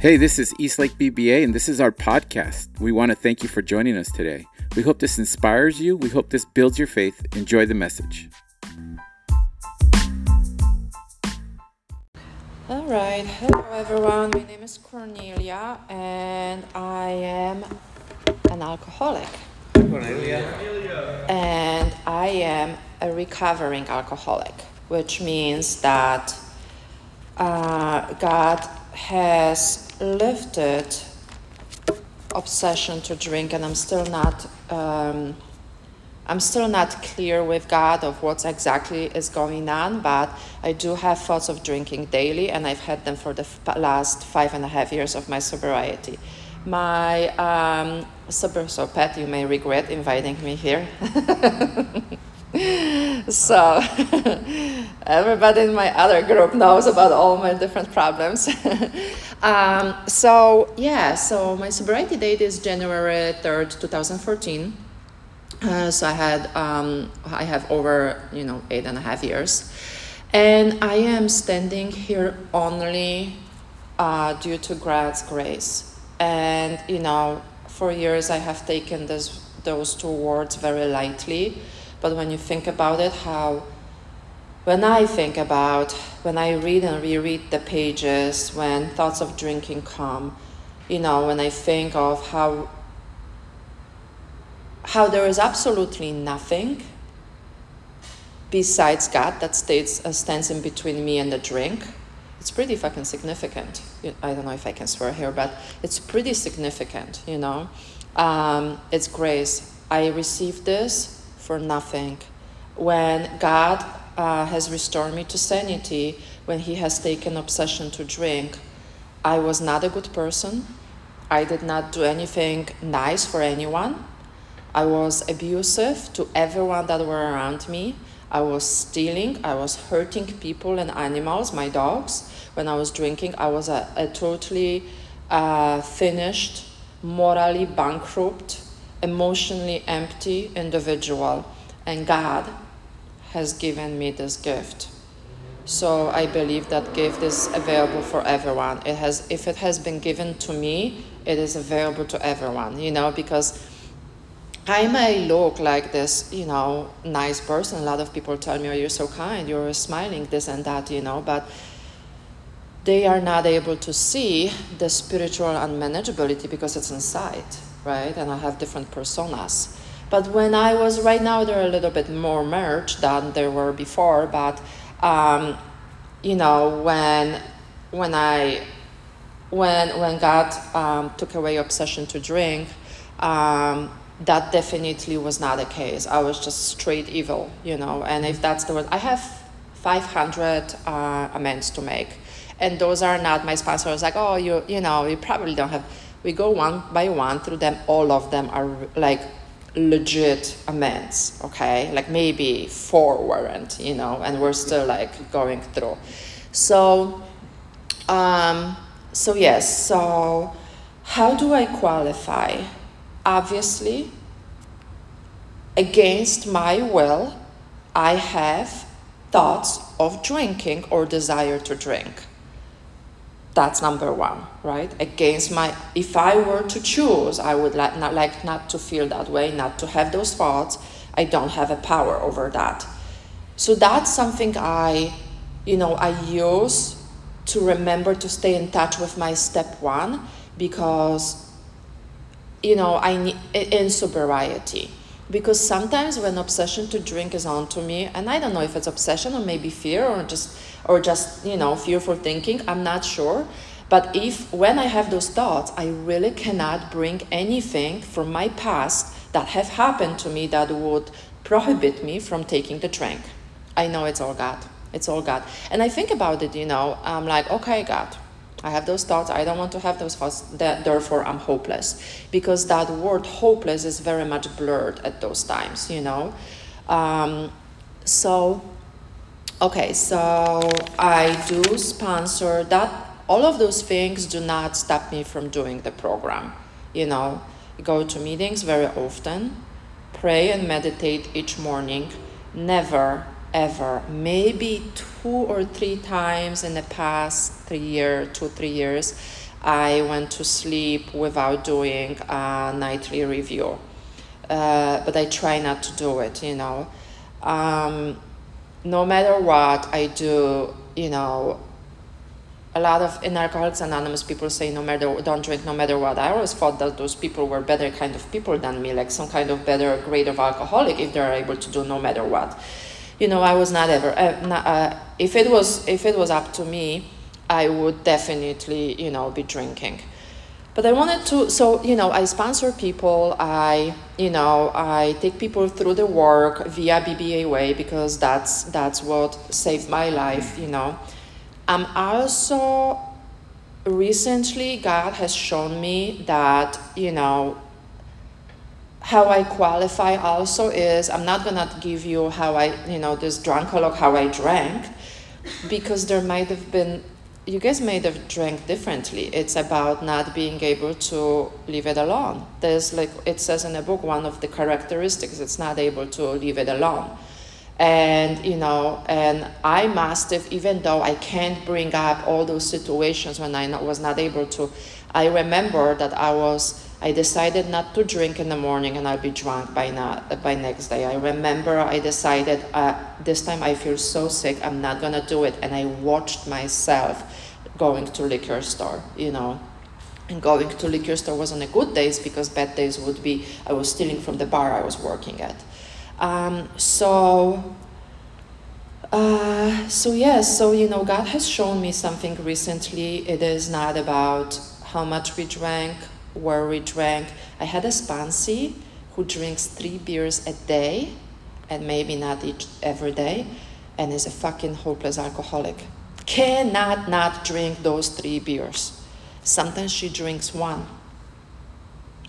Hey, this is Eastlake BBA, and this is our podcast. We want to thank you for joining us today. We hope this inspires you. We hope this builds your faith. Enjoy the message. All right. Hello, everyone. My name is Kornelia, and I am an alcoholic. Kornelia. And I am a recovering alcoholic, which means that uh, God has lifted obsession to drink, and I'm still not. Um, I'm still not clear with God of what exactly is going on, but I do have thoughts of drinking daily, and I've had them for the last five and a half years of my sobriety. My um, sober, so Pat, you may regret inviting me here. so everybody in my other group knows about all my different problems. Um, so yeah so my sobriety date is january 3rd 2014 uh, so i had um, i have over you know eight and a half years. And i am standing here only uh, due to god's grace. And you know for years i have taken this, those two words very lightly but when you think about it, how, when I think about, when I read and reread the pages, when thoughts of drinking come, you know, when I think of how, how there is absolutely nothing besides God that uh, stands in between me and the drink, it's pretty fucking significant. I don't know if I can swear here, but it's pretty significant, you know. Um, it's grace. I received this for nothing. When God uh, has restored me to sanity, when He has taken obsession to drink, I was not a good person. I did not do anything nice for anyone. I was abusive to everyone that were around me. I was stealing. I was hurting people and animals, my dogs. When I was drinking, I was a, a totally uh, finished, morally bankrupt, emotionally empty individual, and God has given me this gift. So I believe that gift is available for everyone. It has, if it has been given to me, it is available to everyone. You know, because I may look like this, you know, nice person. A lot of people tell me, "Oh, you're so kind. You're smiling, this and that," you know, but they are not able to see the spiritual unmanageability because it's inside right? And I have different personas. But when I was right now, they're a little bit more merged than they were before. But um, you know, when when I when when God um, took away obsession to drink, um, that definitely was not the case. I was just straight evil, you know. And if that's the word, I have 500 uh, amends to make, and those are not my sponsors. like, oh, you you know, you probably don't have we go one by one through them. All of them are like legit amends okay? Like maybe four weren't you know and we're still like going through. So um so yes so how do i qualify? Obviously against my will i have thoughts of drinking or desire to drink that's number one right? Against my if i were to choose i would like not like not to feel that way not to have those thoughts. I don't have a power over that. So that's something i you know i use to remember to stay in touch with my step one because you know i need in sobriety because sometimes when obsession to drink is on to me and i don't know if it's obsession or maybe fear or just or just you know fearful thinking i'm not sure. But if when i have those thoughts i really cannot bring anything from my past that have happened to me that would prohibit me from taking the drink. I know it's all god. It's all god. And i think about it you know i'm like okay god I have those thoughts. I don't want to have those thoughts. That, therefore, I'm hopeless. Because that word hopeless is very much blurred at those times, you know. Um, so, okay, so I do sponsor that. All of those things do not stop me from doing the program. You know, go to meetings very often, pray and meditate each morning. Never ever. Maybe two or three times in the past three years, two, three years, I went to sleep without doing a nightly review. Uh, but I try not to do it, you know. Um, no matter what I do, you know, a lot of in Alcoholics Anonymous people say no matter don't drink no matter what. I always thought that those people were better kind of people than me, like some kind of better grade of alcoholic if they're able to do no matter what. You know, I was not ever. Uh, not, uh, if it was if it was up to me, I would definitely you know be drinking. But I wanted to, so you know, I sponsor people. I you know I take people through the work via BBA way because that's that's what saved my life. You know I'm also recently God has shown me that you know how I qualify also is I'm not gonna give you how I you know this drunkalogue how I drank because there might have been you guys may have drank differently. It's about not being able to leave it alone. There's like it says in the book, one of the characteristics it's not able to leave it alone and you know and i must have even though i can't bring up all those situations when i was not able to i remember that i was i decided not to drink in the morning and i'll be drunk by not by next day. I remember i decided uh, this time i feel so sick i'm not gonna do it. And i watched myself going to liquor store you know. And going to liquor store was on a good days because bad days would be i was stealing from the bar i was working at. Um, so, uh, so yes, so you know, God has shown me something recently. It is not about how much we drank, where we drank. I had a sponsee who drinks three beers a day, and maybe not each every day, and is a fucking hopeless alcoholic. Cannot not drink those three beers. Sometimes she drinks one,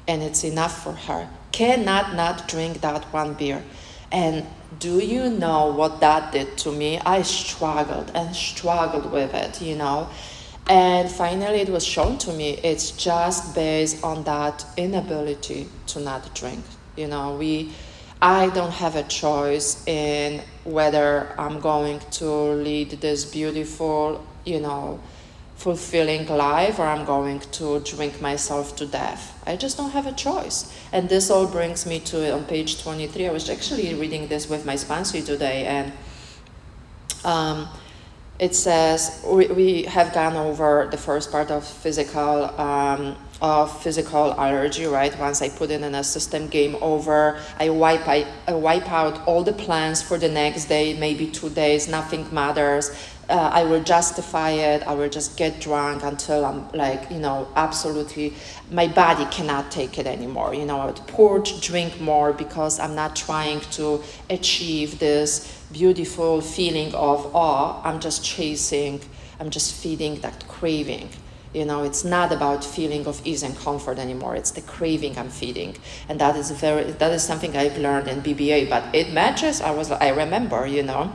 and it's enough for her. Cannot not drink that one beer. And do you know what that did to me? I struggled and struggled with it, you know. And finally, it was shown to me it's just based on that inability to not drink. You know, we, I don't have a choice in whether I'm going to lead this beautiful, you know, fulfilling life or I'm going to drink myself to death. I just don't have a choice. And this all brings me to on page 23. I was actually reading this with my sponsor today, and um, it says we, we have gone over the first part of physical um, of physical allergy, right? Once I put it in a system, game over. I wipe I, I wipe out all the plans for the next day, maybe two days. Nothing matters uh, I will justify it. I will just get drunk until I'm like, you know, absolutely, my body cannot take it anymore. You know, I would purge, drink more because I'm not trying to achieve this beautiful feeling of awe. I'm just chasing, I'm just feeding that craving. You know, it's not about feeling of ease and comfort anymore. It's the craving I'm feeding, and that is very that is something I've learned in BBA. But it matches. I was I remember, you know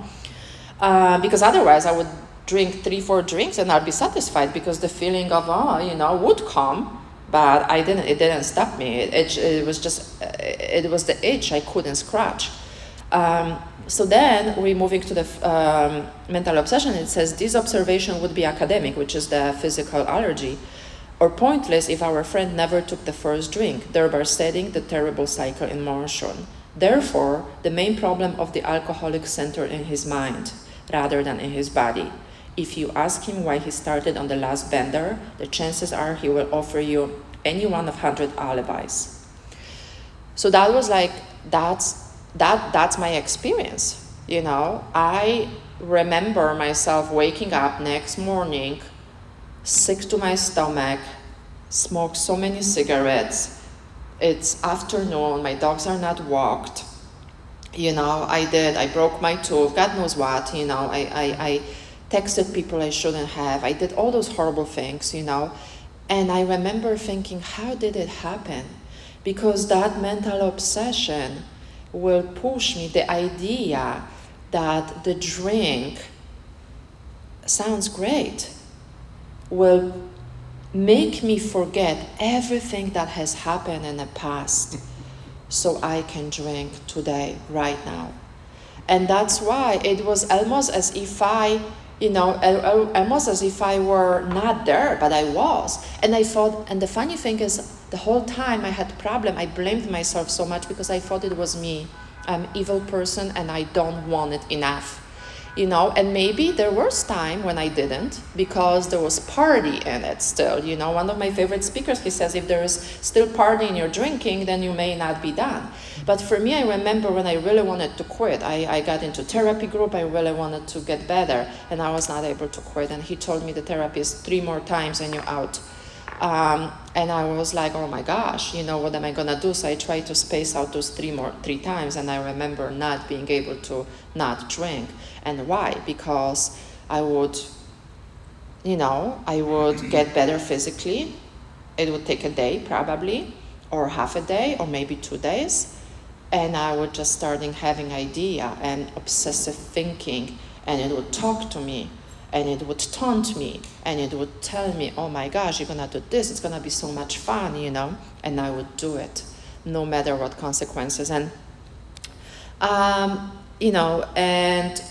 uh, because otherwise I would drink three, four drinks and I'd be satisfied because the feeling of, oh, you know, would come, but I didn't, it didn't stop me. It, it, it was just, it was the itch I couldn't scratch. Um, so then we're moving to the um, mental obsession. It says this observation would be academic, which is the physical allergy, or pointless if our friend never took the first drink, thereby setting the terrible cycle in motion. Therefore, the main problem of the alcoholic center in his mind rather than in his body. If you ask him why he started on the last bender, the chances are he will offer you any one of 100 alibis. So that was like, that's, that, that's my experience. You know, I remember myself waking up next morning, sick to my stomach, smoked so many cigarettes. It's afternoon, my dogs are not walked you know, I did, I broke my tooth, God knows what, you know, I, I, I texted people I shouldn't have, I did all those horrible things, you know. And I remember thinking, how did it happen? Because that mental obsession will push me, the idea that the drink sounds great, will make me forget everything that has happened in the past so I can drink today, right now. And that's why it was almost as if I, you know, almost as if I were not there, but I was. And I thought, and the funny thing is, the whole time I had problem. I blamed myself so much because I thought it was me. I'm evil person and I don't want it enough. You know and maybe there was time when i didn't because there was party in it still. You know one of my favorite speakers he says if there is still party in your drinking then you may not be done. But for me i remember when i really wanted to quit. I, I got into therapy group. I really wanted to get better and i was not able to quit. And he told me the therapy is three more times and you're out. Um, and I was like, oh my gosh, you know, what am I gonna do? So I tried to space out those three more three times, and I remember not being able to not drink. And why? Because I would, you know, I would get better physically. It would take a day probably, or half a day, or maybe two days, and I would just starting having idea and obsessive thinking, and it would talk to me and it would taunt me and it would tell me, oh my gosh, you're gonna do this, it's gonna be so much fun, you know, and I would do it no matter what consequences. And, um, you know, and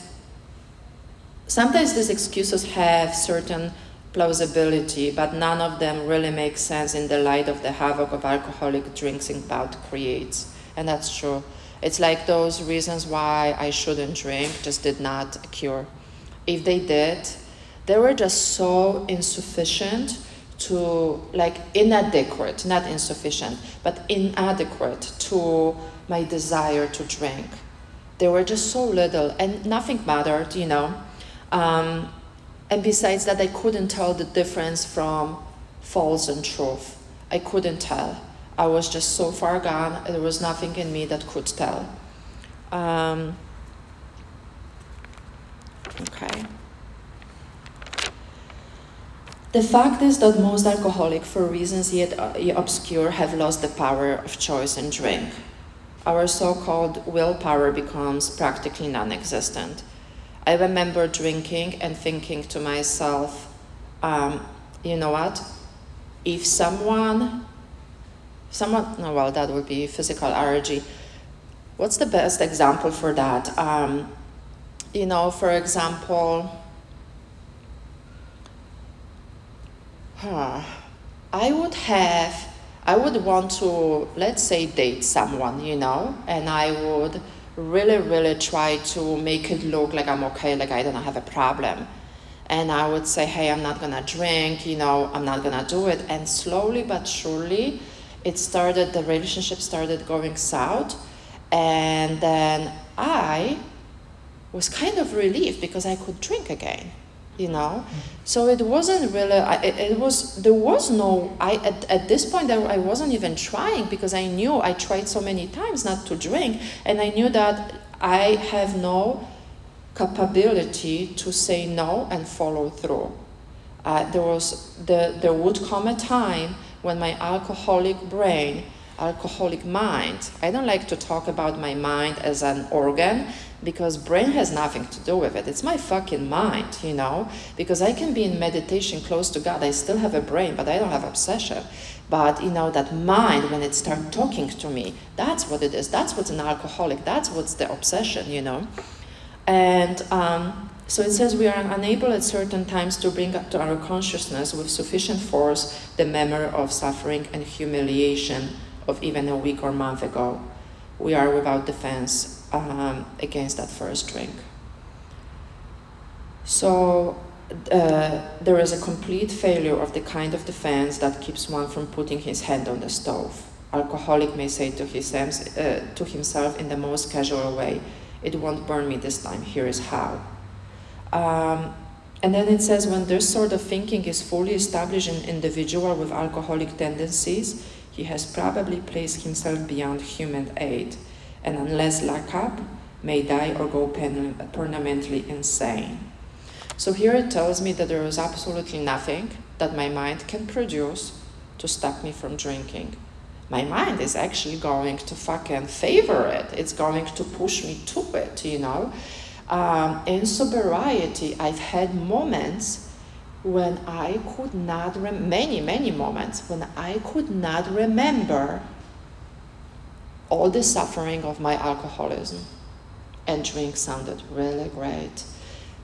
sometimes these excuses have certain plausibility, but none of them really make sense in the light of the havoc of alcoholic drinking bout creates. And that's true. It's like those reasons why I shouldn't drink just did not occur if they did, they were just so insufficient to, like, inadequate, not insufficient, but inadequate to my desire to drink. They were just so little, and nothing mattered, you know. Um, and besides that, I couldn't tell the difference from false and truth. I couldn't tell. I was just so far gone, there was nothing in me that could tell. Um, Okay. The fact is that most alcoholics, for reasons yet uh, obscure, have lost the power of choice and drink. Our so called willpower becomes practically non existent. I remember drinking and thinking to myself, um, you know what? If someone, someone, no, well, that would be physical allergy. What's the best example for that? Um, you know, for example, huh, I would have, I would want to, let's say, date someone, you know, and I would really, really try to make it look like I'm okay, like I don't have a problem. And I would say, hey, I'm not gonna drink, you know, I'm not gonna do it. And slowly but surely, it started, the relationship started going south. And then I was kind of relieved because I could drink again, you know. So it wasn't really. It, it was there was no. I at, at this point I wasn't even trying because I knew I tried so many times not to drink, and I knew that I have no capability to say no and follow through. Uh, there was the there would come a time when my alcoholic brain alcoholic mind. I don't like to talk about my mind as an organ because brain has nothing to do with it. It's my fucking mind, you know? Because I can be in meditation close to God. I still have a brain, but I don't have obsession. But you know, that mind when it starts talking to me, that's what it is. That's what's an alcoholic. That's what's the obsession, you know? And um, so it says we are unable at certain times to bring up to our consciousness with sufficient force the memory of suffering and humiliation of even a week or month ago. We are without defense um, against that first drink. So uh, there is a complete failure of the kind of defense that keeps one from putting his hand on the stove. Alcoholic may say to, his, uh, to himself in the most casual way, it won't burn me this time, here is how. Um, and then it says when this sort of thinking is fully established in individual with alcoholic tendencies, he has probably placed himself beyond human aid, and unless locked up, may die or go permanently insane. So here it tells me that there is absolutely nothing that my mind can produce to stop me from drinking. My mind is actually going to fucking favor it. It's going to push me to it, you know. Um, in sobriety, I've had moments when I could not, many, many moments when I could not remember all the suffering of my alcoholism. And drink sounded really great.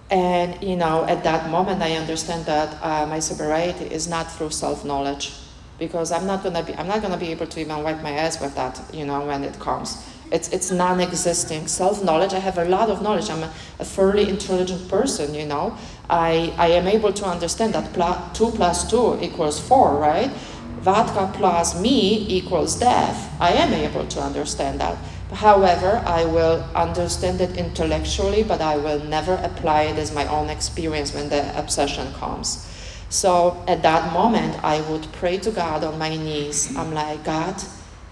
And you know, at that moment, I understand that uh, my sobriety is not through self-knowledge, because I'm not gonna be I'm not gonna be able to even wipe my ass with that, you know, when it comes. It's it's non-existing self-knowledge. I have a lot of knowledge. I'm a, a fairly intelligent person, you know. I I am able to understand that pl- two plus two equals four, right? Vodka plus me equals death. I am able to understand that. However, I will understand it intellectually, but I will never apply it as my own experience when the obsession comes. So at that moment, I would pray to God on my knees. I'm like, God,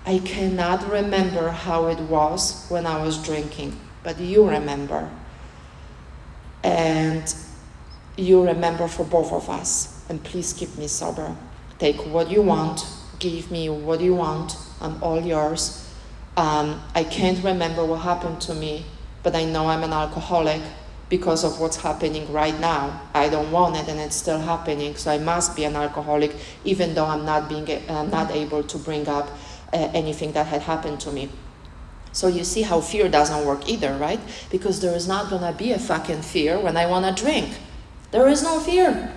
I cannot remember how it was when I was drinking, but you remember. And you remember for both of us. And please keep me sober. Take what you want, give me what you want. I'm all yours um, I can't remember what happened to me, but I know I'm an alcoholic because of what's happening right now. I don't want it, and it's still happening. So I must be an alcoholic, even though I'm not being, I'm not able to bring up uh, anything that had happened to me. So you see how fear doesn't work either, right? Because there is not gonna be a fucking fear when I wanna drink. There is no fear.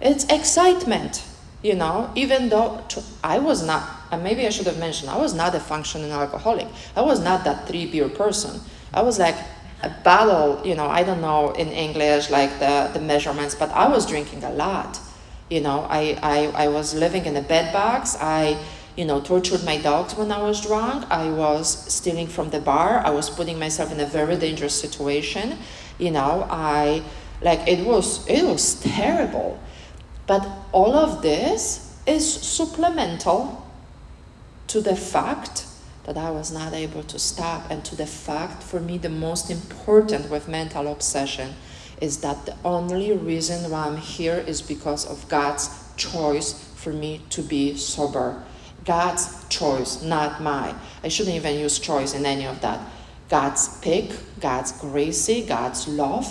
It's excitement, you know. Even though I was not and maybe I should have mentioned, I was not a functioning alcoholic. I was not that three beer person. I was like a bottle, you know, I don't know in English like the, the measurements, but I was drinking a lot. You know, I, I, I was living in a bed box. I, you know, tortured my dogs when I was drunk. I was stealing from the bar. I was putting myself in a very dangerous situation. You know, I like it was it was terrible. But all of this is supplemental to the fact that I was not able to stop, and to the fact, for me, the most important with mental obsession is that the only reason why I'm here is because of God's choice for me to be sober. God's choice, not mine. I shouldn't even use choice in any of that. God's pick, God's gracie, God's love.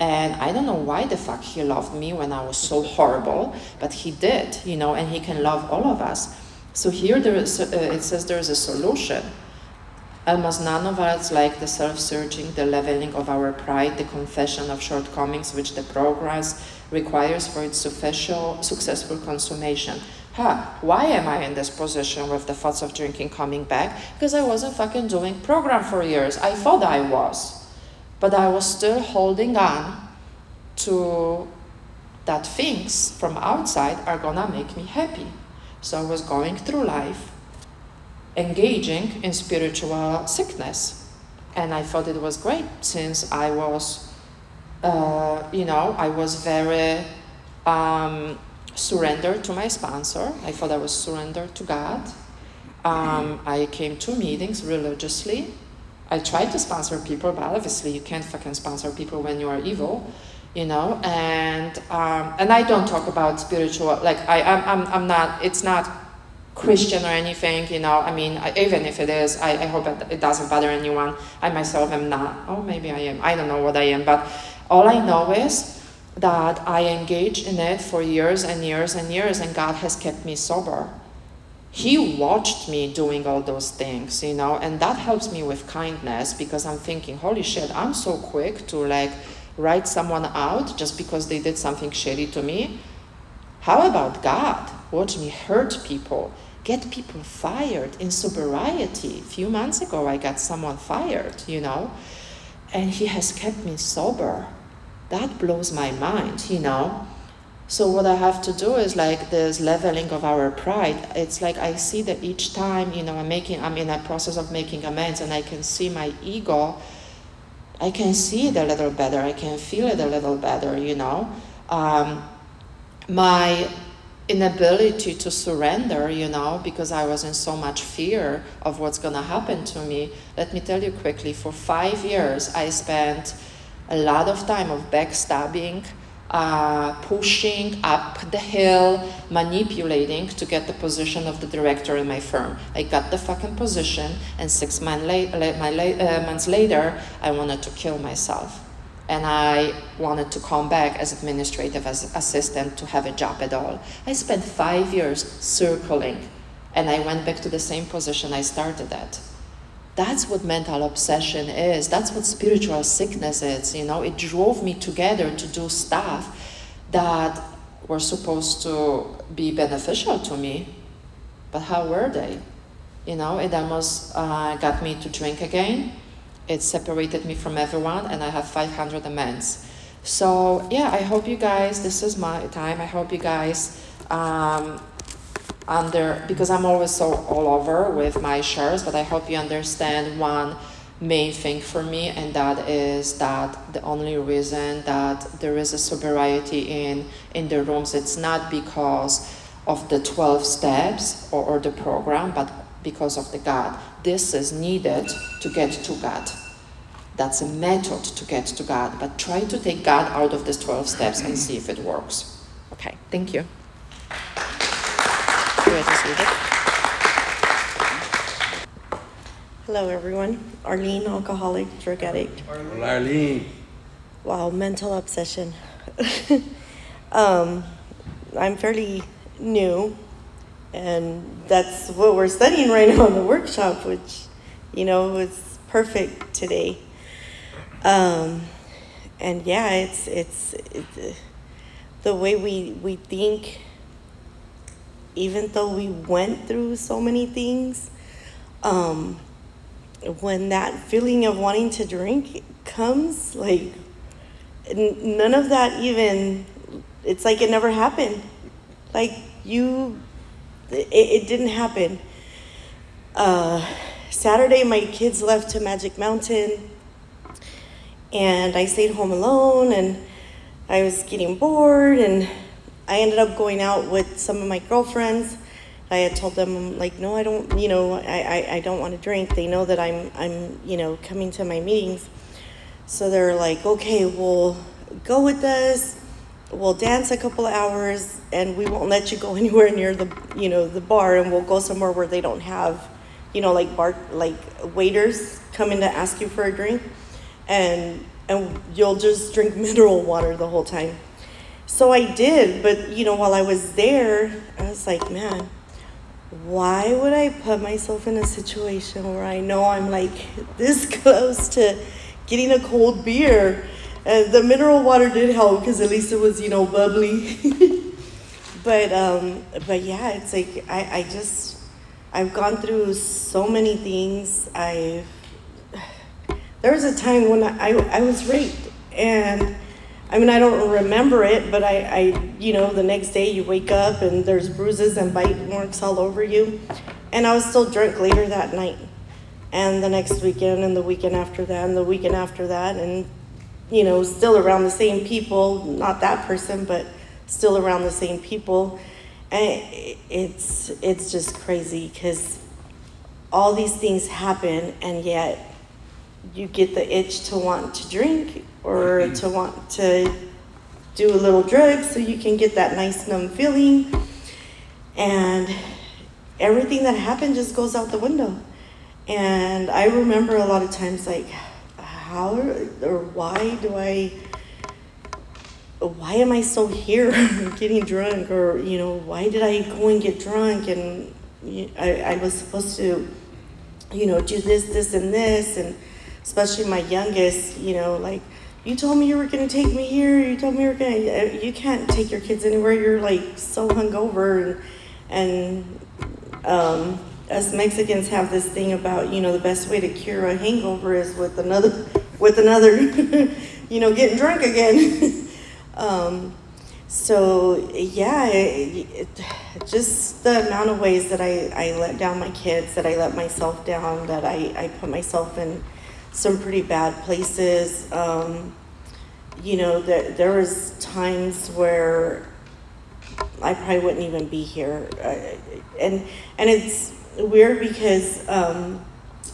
And I don't know why the fuck he loved me when I was so horrible, but he did, you know, and he can love all of us. So here there is, uh, it says there is a solution. Almost none of us like the self-searching, the leveling of our pride, the confession of shortcomings which the progress requires for its successful consummation. Huh, why am I in this position with the thoughts of drinking coming back? Because I wasn't fucking doing program for years. I thought I was. But I was still holding on to that things from outside are gonna make me happy. So I was going through life engaging in spiritual sickness. And I thought it was great since I was, uh, you know, I was very um, surrendered to my sponsor. I thought I was surrendered to God. Um, I came to meetings religiously. I tried to sponsor people, but obviously you can't fucking sponsor people when you are evil you know? And um, and i don't talk about spiritual like i i'm i'm, I'm not it's not christian or anything you know? I mean even if it is i, I hope it doesn't bother anyone. I myself am not. Oh maybe i am. I don't know what i am. But all i know is that i engaged in it for years and years and years and god has kept me sober he watched me doing all those things you know and that helps me with kindness because i'm thinking holy shit i'm so quick to like write someone out just because they did something shitty to me? How about God? Watch me hurt people, get people fired in sobriety. A few months ago, I got someone fired, you know, and He has kept me sober. That blows my mind, you know. So what I have to do is like this leveling of our pride. It's like I see that each time, you know, I'm making, I'm in a process of making amends, and I can see my ego I can see it a little better. I can feel it a little better, you know. Um, my inability to surrender, you know, because I was in so much fear of what's to happen to me. Let me tell you quickly for five years, I spent a lot of time of backstabbing, uh, pushing up the hill, manipulating to get the position of the director in my firm. I got the fucking position, and six month la- la- la- uh, months later, I wanted to kill myself. And I wanted to come back as administrative as assistant to have a job at all. I spent five years circling, and I went back to the same position I started at. That's what mental obsession is. That's what spiritual sickness is. You know, it drove me together to do stuff that were supposed to be beneficial to me, but how were they? You know, it almost uh, got me to drink again. It separated me from everyone, and I have 500 amends. So, yeah, I hope you guys, this is my time. I hope you guys um, under because I'm always so all over with my shares, but I hope you understand one main thing for me, and that is that the only reason that there is a sobriety in in the rooms, it's not because of the 12 steps or, or the program, but because of the God. This is needed to get to God. That's a method to get to God, but try to take God out of these 12 steps and see if it works. Okay, thank you. Hello, everyone. Arlene, alcoholic, drug addict. Arlene. Wow, mental obsession. um, I'm fairly new, and that's what we're studying right now in the workshop, which, you know, was perfect today. Um, and yeah, it's it's, it's the way we we think even though we went through so many things, um, when that feeling of wanting to drink comes, like none of that even, it's like it never happened. Like you, it, it didn't happen. Uh, Saturday, my kids left to Magic Mountain, and I stayed home alone, and I was getting bored, and I ended up going out with some of my girlfriends. I had told them like, no, I don't, you know, I, I, I don't want to drink. They know that I'm, I'm, you know, coming to my meetings. So they're like, okay, we'll go with us. We'll dance a couple hours and we won't let you go anywhere near the, you know, the bar and we'll go somewhere where they don't have, you know, like bar, like waiters coming to ask you for a drink. And, and you'll just drink mineral water the whole time. So I did, but you know, while I was there, I was like, man, why would I put myself in a situation where I know I'm like this close to getting a cold beer? And the mineral water did help because at least it was, you know, bubbly. but um, but yeah, it's like I, I just I've gone through so many things. I've there was a time when I, I was raped and I mean, I don't remember it, but I, I, you know, the next day you wake up and there's bruises and bite marks all over you. And I was still drunk later that night. And the next weekend, and the weekend after that, and the weekend after that, and, you know, still around the same people, not that person, but still around the same people. And it's, it's just crazy because all these things happen, and yet you get the itch to want to drink or to want to do a little drug so you can get that nice numb feeling. And everything that happened just goes out the window. And I remember a lot of times like, how or why do I, why am I so here getting drunk? Or, you know, why did I go and get drunk? And I, I was supposed to, you know, do this, this, and this. And especially my youngest, you know, like, you told me you were going to take me here. You told me you were going to, you can't take your kids anywhere. You're like so hungover. And, and um, us Mexicans have this thing about, you know, the best way to cure a hangover is with another, with another, you know, getting drunk again. um, so yeah, it, it, just the amount of ways that I, I let down my kids, that I let myself down, that I, I put myself in some pretty bad places. Um, you know, there, there was times where I probably wouldn't even be here. And, and it's weird because um,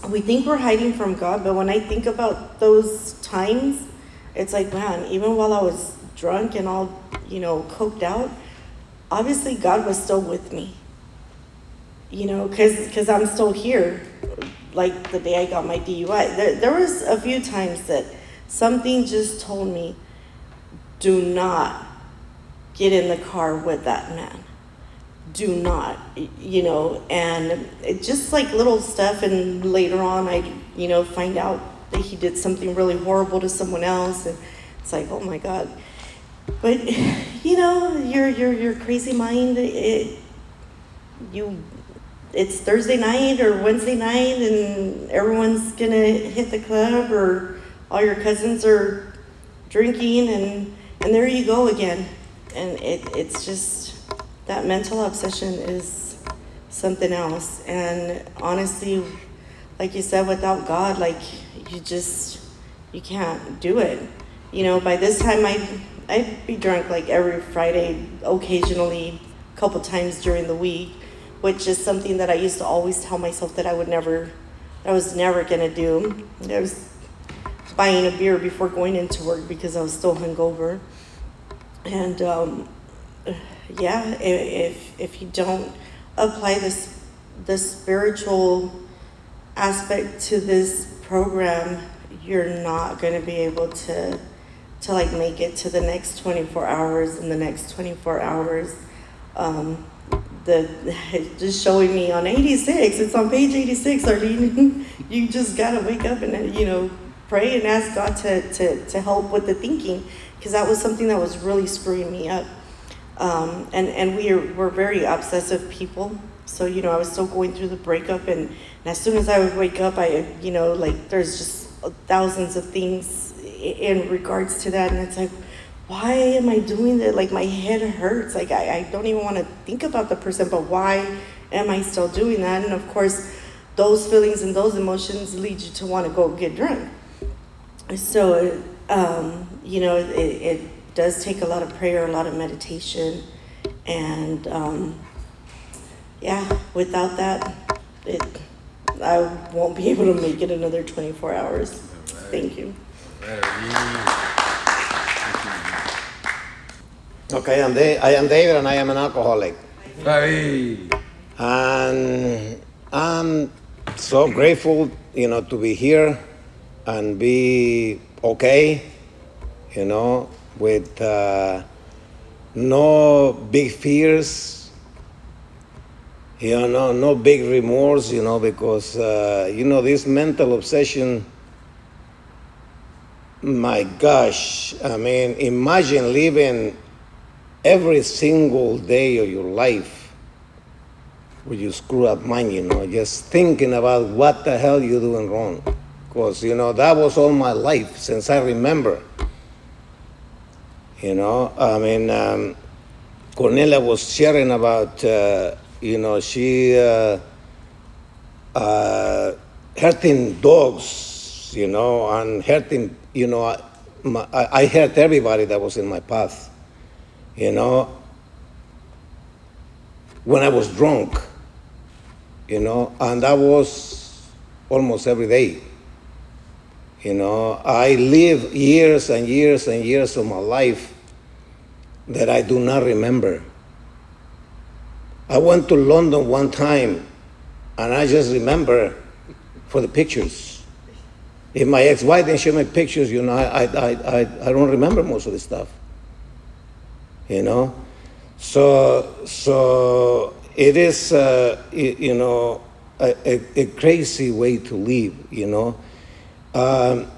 we think we're hiding from God, but when I think about those times, it's like, man, even while I was drunk and all, you know, coked out, obviously God was still with me. You know, because cause I'm still here, like the day I got my DUI. There, there was a few times that something just told me, do not get in the car with that man. do not, you know, and it just like little stuff. And later on, I, you know, find out that he did something really horrible to someone else, and it's like, oh my God. But you know, your your your crazy mind, it you it's Thursday night or Wednesday night and everyone's gonna hit the club or all your cousins are drinking and and there you go again. And it, it's just that mental obsession is something else. And honestly, like you said, without God, like you just you can't do it. You know, by this time I I'd be drunk like every Friday, occasionally, a couple times during the week which is something that I used to always tell myself that I would never, I was never gonna do. I was buying a beer before going into work because I was still hungover. And um, yeah, if if you don't apply this the spiritual aspect to this program, you're not going to be able to to like make it to the next 24 hours and the next 24 hours. Um, the just showing me on 86 it's on page 86 Arlene you just gotta wake up and you know pray and ask God to, to, to help with the thinking because that was something that was really screwing me up um, and and we are, we're very obsessive people so you know I was still going through the breakup and, and as soon as I would wake up I you know like there's just thousands of things in regards to that and it's like why am I doing that? Like my head hurts. Like I, I don't even want to think about the person, but why am I still doing that? And of course, those feelings and those emotions lead you to want to go get drunk. So, um, you know, it, it, does take a lot of prayer, a lot of meditation, and um, yeah, without that, it I won't be able to make it another 24 hours. Thank you. Okay, I'm da- I am David and I am an alcoholic. Hey. And I'm so grateful, you know, to be here and be okay, you know, with uh, no big fears, you know, no big remorse, you know, because, uh, you know, this mental obsession, my gosh, I mean, imagine living every single day of your life where you screw up mind, you know, just thinking about what the hell you're doing wrong. Because, you know, that was all my life since I remember. You know, I mean, um, Kornelia was sharing about, uh, you know, she uh, uh, hurting dogs, you know, and hurting, you know, I, I hurt everybody that was in my path you know, when I was drunk, you know, and that was almost every day. You know, I live years and years and years of my life that I do not remember. I went to London one time and I just remember for the pictures. If my ex-wife didn't show me pictures, you know, I, I, I, I don't remember most of the stuff you know so so it is uh, you know a, a, a, crazy way to live you know um,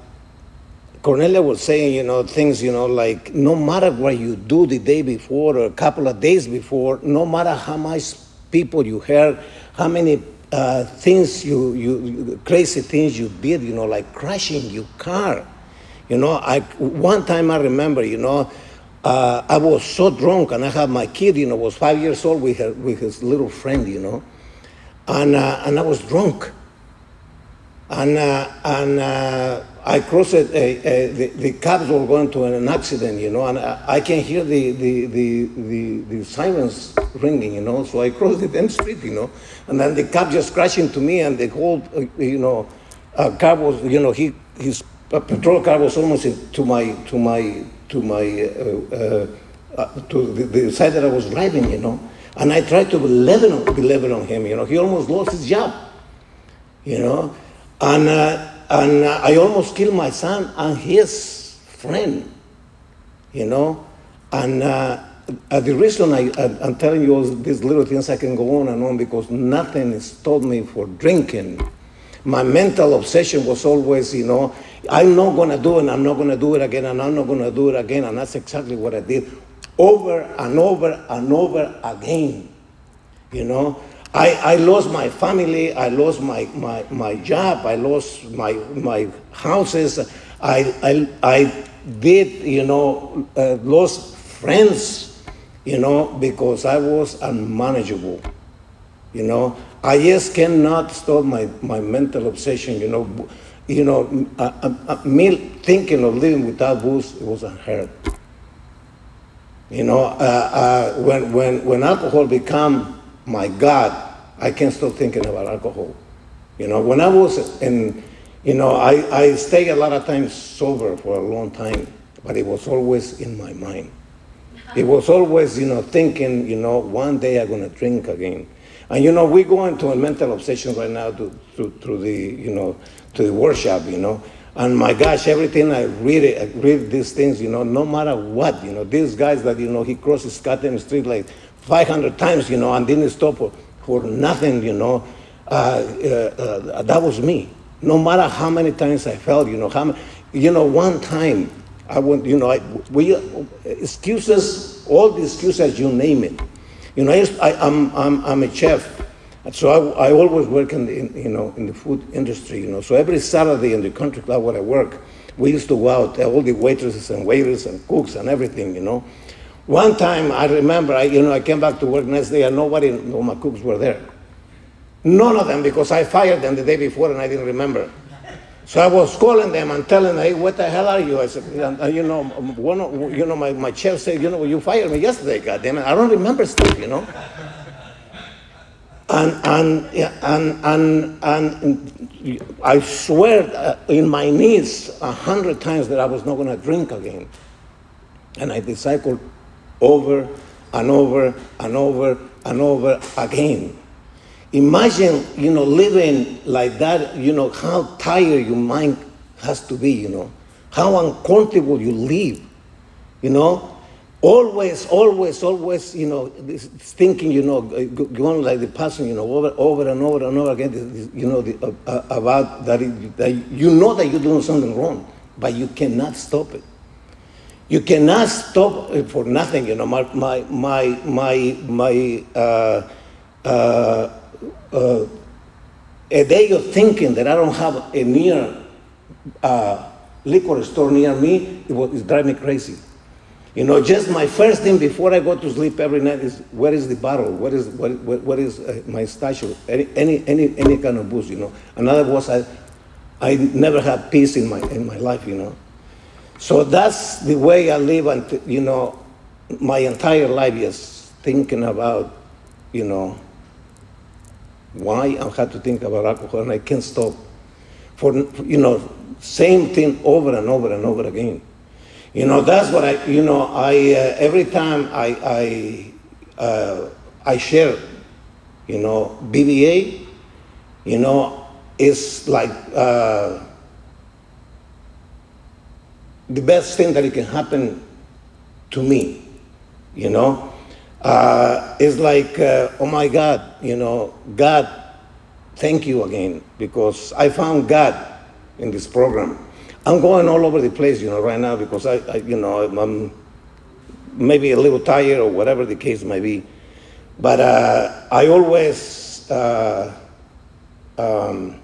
kornelia was saying you know things you know like no matter what you do the day before or a couple of days before no matter how much people you heard how many uh, things you, you, crazy things you did you know like crashing your car you know i one time i remember you know uh, I was so drunk, and I had my kid, you know, was five years old with, her, with his little friend, you know, and, uh, and I was drunk. And, uh, and uh, I crossed, uh, uh, the, the cabs were going to an accident, you know, and I, I can hear the, the, the, the, the sirens ringing, you know, so I crossed the damn street, you know, and then the cab just crashed into me, and the whole, you know, car was, you know, he, his patrol car was almost to my, to my, to my uh, uh, uh, to the, the, side that I was driving, you know, and I tried to level on, level on him. You know, he almost lost his job. You know, and uh, and uh, I almost killed my son and his friend. You know, and uh, uh the reason I, I, I'm telling you all these little things, I can go on and on because nothing stopped me for drinking. My mental obsession was always, you know, I'm not going to do it, I'm not going to do it again, and I'm not going to do it again. And that's exactly what I did over and over and over again. You know, I, I lost my family, I lost my, my, my job, I lost my, my houses, I, I, I did, you know, uh, lost friends, you know, because I was unmanageable. You know, I just cannot stop my, my mental obsession, you know. You know, uh, uh, me thinking of living without booze, it was unheard. You know, uh, uh, when, when, when alcohol become my God, I can't stop thinking about alcohol. You know, when I was in, you know, I, I stayed a lot of times sober for a long time, but it was always in my mind. It was always, you know, thinking, you know, one day I'm to drink again. And, you know, we go into a mental obsession right now to, to, through the, you know, to the workshop, you know. And my gosh, everything I read, I read these things, you know, no matter what, you know, these guys that, you know, he crosses Gotham Street like 500 times, you know, and didn't stop for, nothing, you know, uh, uh, uh, that was me. No matter how many times I felt, you know, how you know, one time I went, you know, I, we, excuses, all the excuses, you name it. You know, I, I, I'm, I'm, I'm a chef. So I, I always work in the, in, you know, in the food industry, you know. So every Saturday in the country club where I work, we used to go out, all the waitresses and waiters and cooks and everything, you know. One time I remember, I, you know, I came back to work next day and nobody, no, my cooks were there. None of them because I fired them the day before and I didn't remember. So I was calling them and telling them, hey, what the hell are you? I said, and, you know, one of, you know, my, my chef said, you know, you fired me yesterday, goddamn it. I don't remember stuff, you know. And, and, and, and, and I swear uh, in my knees a hundred times that I was not going to drink again. And I recycled over and over and over and over again. Imagine, you know, living like that, you know, how tired your mind has to be, you know, how uncomfortable you live, you know. Always, always, always, you know, this thinking, you know, going like the person, you know, over, over and over and over again, you know, the, uh, about that, it, that you know that you're doing something wrong, but you cannot stop it. You cannot stop for nothing, you know. My, my, my, my, my uh, uh, uh, a day of thinking that I don't have a near uh, liquor store near me, it was me crazy. You know, just my first thing before I go to sleep every night is where is the bottle? What is what, what, what is uh, my stash? Any, any any any kind of booze, you know. Another was I I never had peace in my in my life, you know. So that's the way I live, and you know, my entire life is thinking about, you know, why I had to think about alcohol, and I can't stop. For you know, same thing over and over and over again. You know, that's what I. You know, I uh, every time I I uh, I share, you know, BBA, you know, it's like uh, the best thing that it can happen to me. You know, uh, it's like, uh, oh my God, you know, God, thank you again, because I found God in this program. I'm going all over the place, you know, right now, because I, I you know, I'm maybe a little tired or whatever the case may be. But uh, I always uh, um,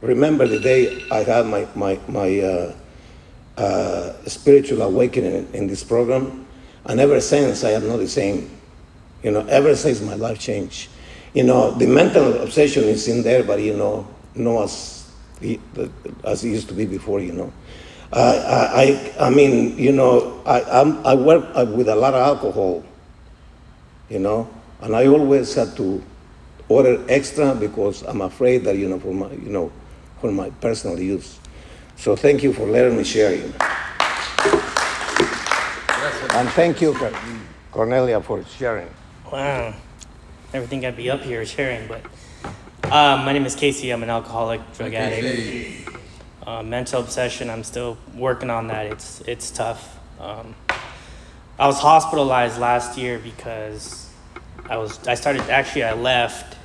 remember the day I had my, my, my uh, uh, spiritual awakening in, this program. And ever since, I am not the same. You know, ever since my life changed. You know, the mental obsession is in there, but you know, not as, as it used to be before, you know. Uh, I, I mean, you know, I, I'm, I work with a lot of alcohol, you know, and I always had to order extra because I'm afraid that, you know, for my, you know, for my personal use. So thank you for letting me share you. And thank you, Kornelia, for sharing. Wow. Never think I'd be up here sharing, but um, my name is Casey. I'm an alcoholic, drug addict. Uh, mental obsession. I'm still working on that. It's it's tough. Um, I was hospitalized last year because I was I started actually I left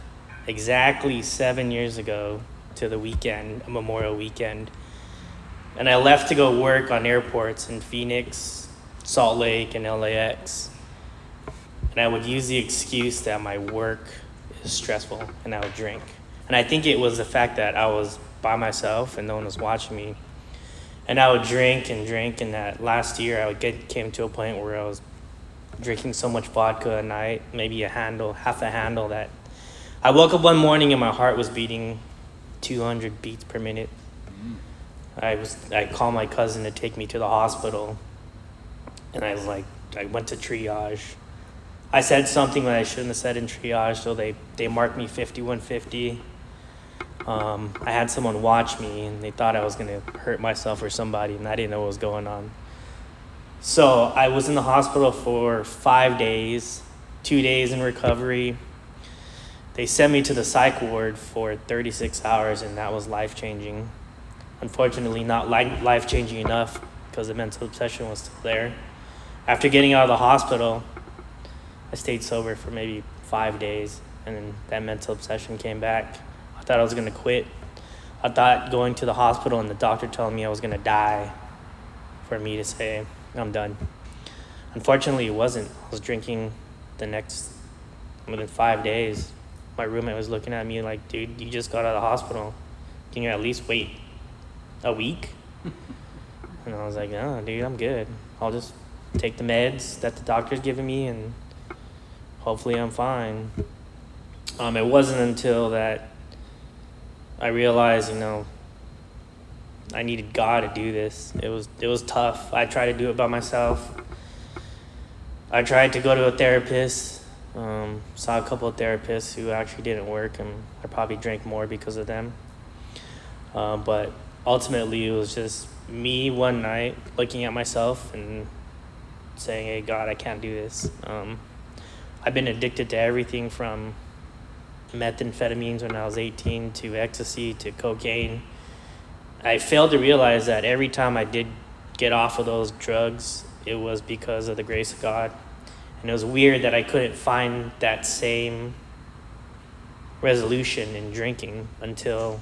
exactly seven years ago to the weekend Memorial Weekend, and I left to go work on airports in Phoenix, Salt Lake, and LAX. And I would use the excuse that my work is stressful, and I would drink. And I think it was the fact that I was by myself and no one was watching me and I would drink and drink. And that last year, I would get came to a point where I was drinking so much vodka a night, maybe a handle, half a handle, that I woke up one morning and my heart was beating 200 beats per minute. I was I called my cousin to take me to the hospital, and I was like I went to triage. I said something that I shouldn't have said in triage, so they they marked me 5150 um, I had someone watch me and they thought I was to hurt myself or somebody, and I didn't know what was going on. So I was in the hospital for five days, two days in recovery. They sent me to the psych ward for 36 hours, and that was life changing. Unfortunately, not life changing enough because the mental obsession was still there. After getting out of the hospital, I stayed sober for maybe five days, and then that mental obsession came back I thought I was to quit. I thought going to the hospital and the doctor telling me I was to die for me to say, I'm done. Unfortunately, it wasn't. I was drinking the next, within five days. My roommate was looking at me like, dude, you just got out of the hospital. Can you at least wait a week? and I was like, oh, dude, I'm good. I'll just take the meds that the doctor's giving me and hopefully I'm fine. Um, it wasn't until that I realized, you know, I needed God to do this. It was it was tough. I tried to do it by myself. I tried to go to a therapist. Um, saw a couple of therapists who actually didn't work, and I probably drank more because of them. Uh, but ultimately, it was just me one night looking at myself and saying, "Hey, God, I can't do this." Um, I've been addicted to everything from methamphetamines when I was 18 to ecstasy to cocaine. I failed to realize that every time I did get off of those drugs, it was because of the grace of God. And it was weird that I couldn't find that same resolution in drinking until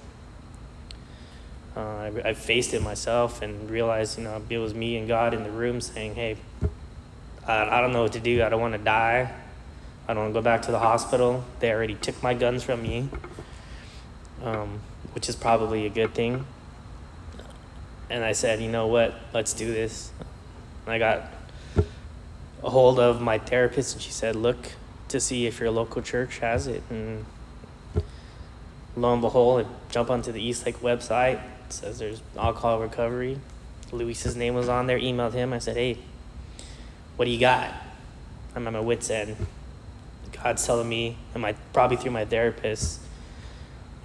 uh, I, I faced it myself and realized, you know, it was me and God in the room saying, hey, I, I don't know what to do. I don't want to die. I don't want to go back to the hospital. They already took my guns from me, um, which is probably a good thing. And I said, you know what? Let's do this. And I got a hold of my therapist, and she said, look to see if your local church has it. And lo and behold, I jump onto the Eastlake website. Says there's alcohol recovery. Luis's name was on there. Emailed him. I said, hey, what do you got? I'm at my wit's end. God's telling me, and my probably through my therapist,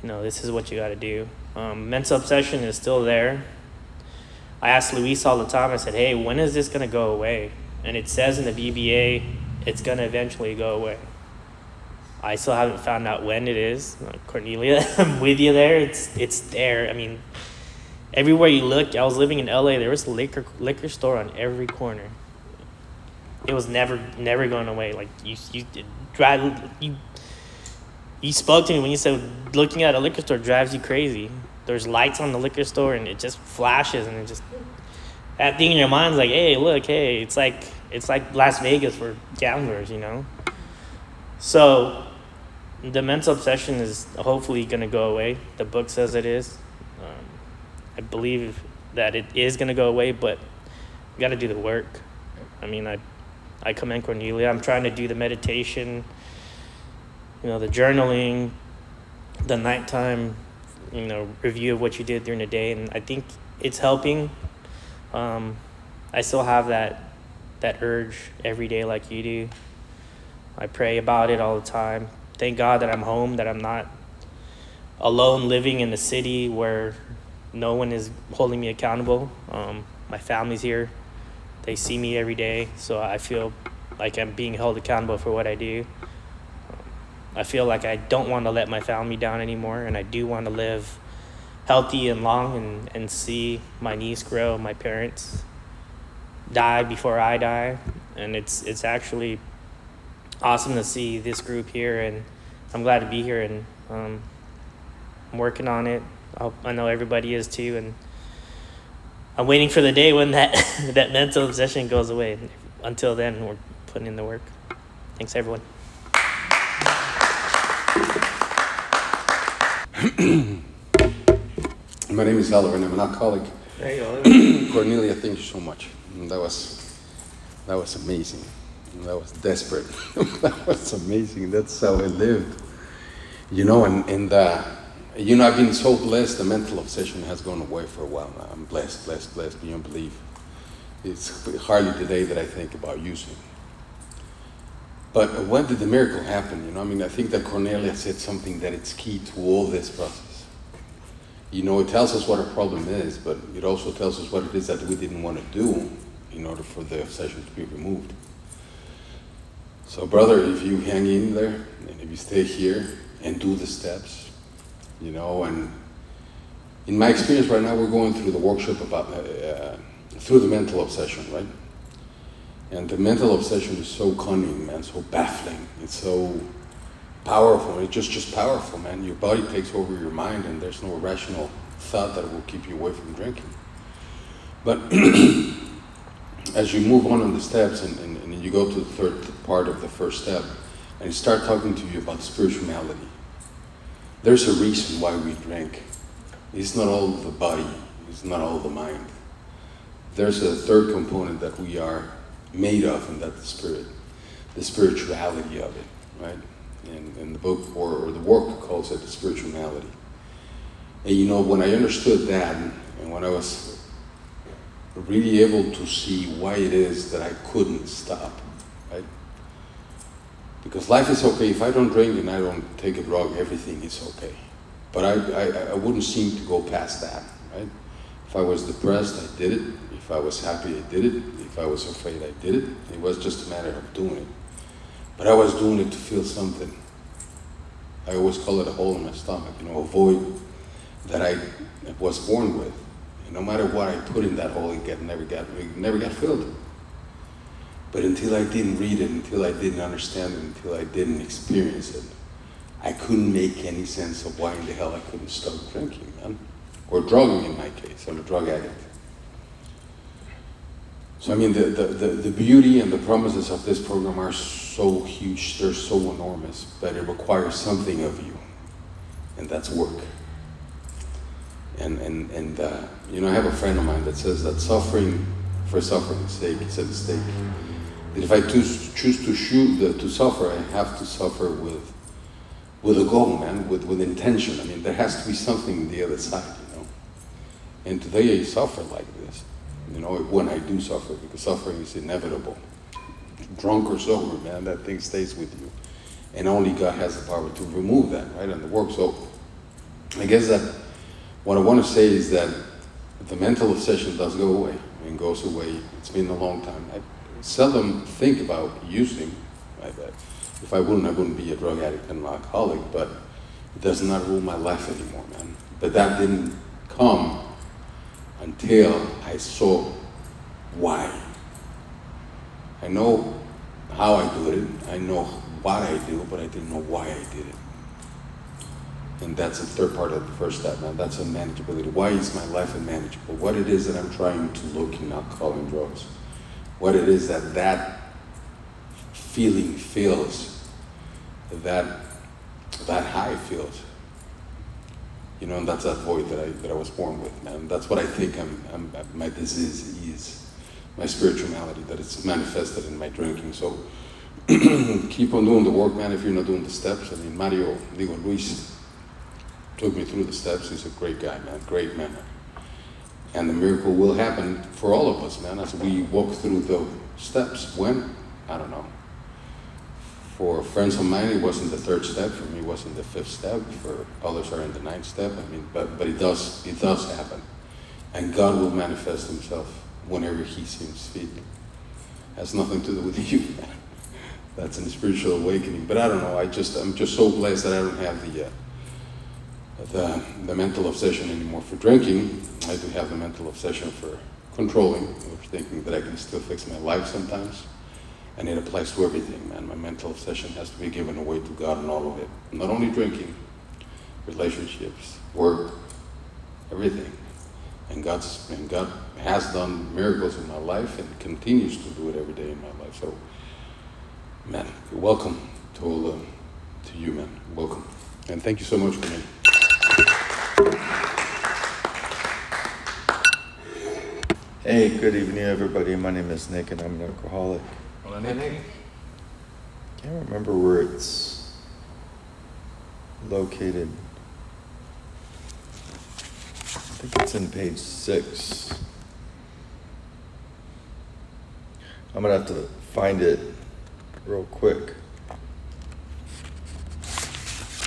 you know, this is what you got to do. Um, mental obsession is still there. I asked Luis all the time. I said, "Hey, when is this gonna go away?" And it says in the BBA, it's gonna eventually go away. I still haven't found out when it is. Kornelia, I'm with you there. It's it's there. I mean, everywhere you look. I was living in LA. There was a liquor liquor store on every corner. It was never never going away. Like you you drive you you spoke to me when you said looking at a liquor store drives you crazy. There's lights on the liquor store and it just flashes and it just that thing in your mind's like, hey, look, hey, it's like it's like Las Vegas for gamblers, you know. So the mental obsession is hopefully going to go away. The book says it is. I believe that it is going to go away, but we got to do the work. I mean, I I commend Kornelia. I'm trying to do the meditation, you know, the journaling, the nighttime, you know, review of what you did during the day, and I think it's helping. Um, I still have that that urge every day, like you do. I pray about it all the time. Thank God that I'm home, that I'm not alone living in the city where no one is holding me accountable. Um, my family's here they see me every day, so I feel like I'm being held accountable for what I do. I feel like I don't want to let my family down anymore, and I do want to live healthy and long and, and see my niece grow, my parents die before I die, and it's it's actually awesome to see this group here, and I'm glad to be here, and um, I'm working on it. I'll, I know everybody is too, and I'm waiting for the day when that that mental obsession goes away. Until then, we're putting in the work. Thanks, everyone. My name is Oliver, and I'm an alcoholic. There you go. Kornelia, thank you so much. That was that was amazing. That was desperate. that was amazing. That's how I lived. You know, and and uh, you know, I've been so blessed. The mental obsession has gone away for a while now. I'm blessed, blessed, blessed beyond belief. It's hardly today that I think about using. But when did the miracle happen? You know, I mean, I think that Kornelia said something that it's key to all this process. You know, it tells us what our problem is, but it also tells us what it is that we didn't want to do in order for the obsession to be removed. So, brother, if you hang in there and if you stay here and do the steps, you know, and in my experience right now, we're going through the workshop about uh, through the mental obsession, right? And the mental obsession is so cunning, man, so baffling. It's so powerful. It's just just powerful, man. Your body takes over your mind, and there's no rational thought that will keep you away from drinking. But as you move on on the steps, and, and, and you go to the third part of the first step, and start talking to you about spirituality, there's a reason why we drink. It's not all the body. It's not all the mind. There's a third component that we are made of, and that's the spirit, the spirituality of it, right? And, and the book or, or, the work calls it the spiritual malady. And you know, when I understood that, and when I was really able to see why it is that I couldn't stop? Because life is okay. If I don't drink and I don't take a drug, everything is okay. But I, I, I wouldn't seem to go past that, right? If I was depressed, I did it. If I was happy, I did it. If I was afraid, I did it. It was just a matter of doing it. But I was doing it to feel something. I always call it a hole in my stomach, you know, a void that I was born with. And no matter what I put in that hole, it never got it never got filled. But until I didn't read it, until I didn't understand it, until I didn't experience it, I couldn't make any sense of why in the hell I couldn't stop drinking, man. Or drugging in my case. I'm a drug addict. So I mean, the, the, the, the, beauty and the promises of this program are so huge, they're so enormous, but it requires something of you, and that's work. And, and, and uh, you know, I have a friend of mine that says that suffering for suffering's sake is a mistake. That if I choose, choose to shoot, the, to suffer, I have to suffer with, with a goal, man, with, with intention. I mean, there has to be something on the other side, you know. And today I suffer like this you know, when I do suffer, because suffering is inevitable. Drunk or sober, man, that thing stays with you. And only God has the power to remove that, right, and the work. So I guess that what I want to say is that the mental obsession does go away. and goes away. It's been a long time. I seldom think about using. Right? If I wouldn't, I wouldn't be a drug addict and an alcoholic, but it does not rule my life anymore, man. But that didn't come until I saw why. I know how I do it, I know what I do, but I didn't know why I did it. And that's the third part of the first step, man. That's unmanageability. Why is my life unmanageable? What it is that I'm trying to look in alcohol and drugs. What it is that that feeling feels, that that high feels. You know, and that's that void that I, that I was born with, man. That's what I think I'm, I'm, my disease is, my spirituality, that it's manifested in my drinking. So keep on doing the work, man, if you're not doing the steps. I mean, Mario, Diego Luis took me through the steps. He's a great guy, man, great man. And the miracle will happen for all of us, man, as we walk through the steps. When? I don't know. For friends of mine, it wasn't the third step. For me, it wasn't the fifth step. For others, are in the ninth step. I mean, but but it does it does happen, and God will manifest Himself whenever He seems fit. Has nothing to do with you. That's an spiritual awakening. But I don't know. I just I'm just so blessed that I don't have the. Uh, the, uh, the mental obsession anymore for drinking. I do have the mental obsession for controlling, or thinking that I can still fix my life sometimes. And it applies to everything, man. My mental obsession has to be given away to God and all of it. Not only drinking, relationships, work, everything. And God's and God has done miracles in my life and continues to do it every day in my life. So, man, welcome to all the, to you, man. Welcome, and thank you so much for me. Hey, good evening, everybody. My name is Nick, and I'm an alcoholic. Hola, Nick. Can't remember where it's located. I think it's in page six. I'm gonna have to find it real quick.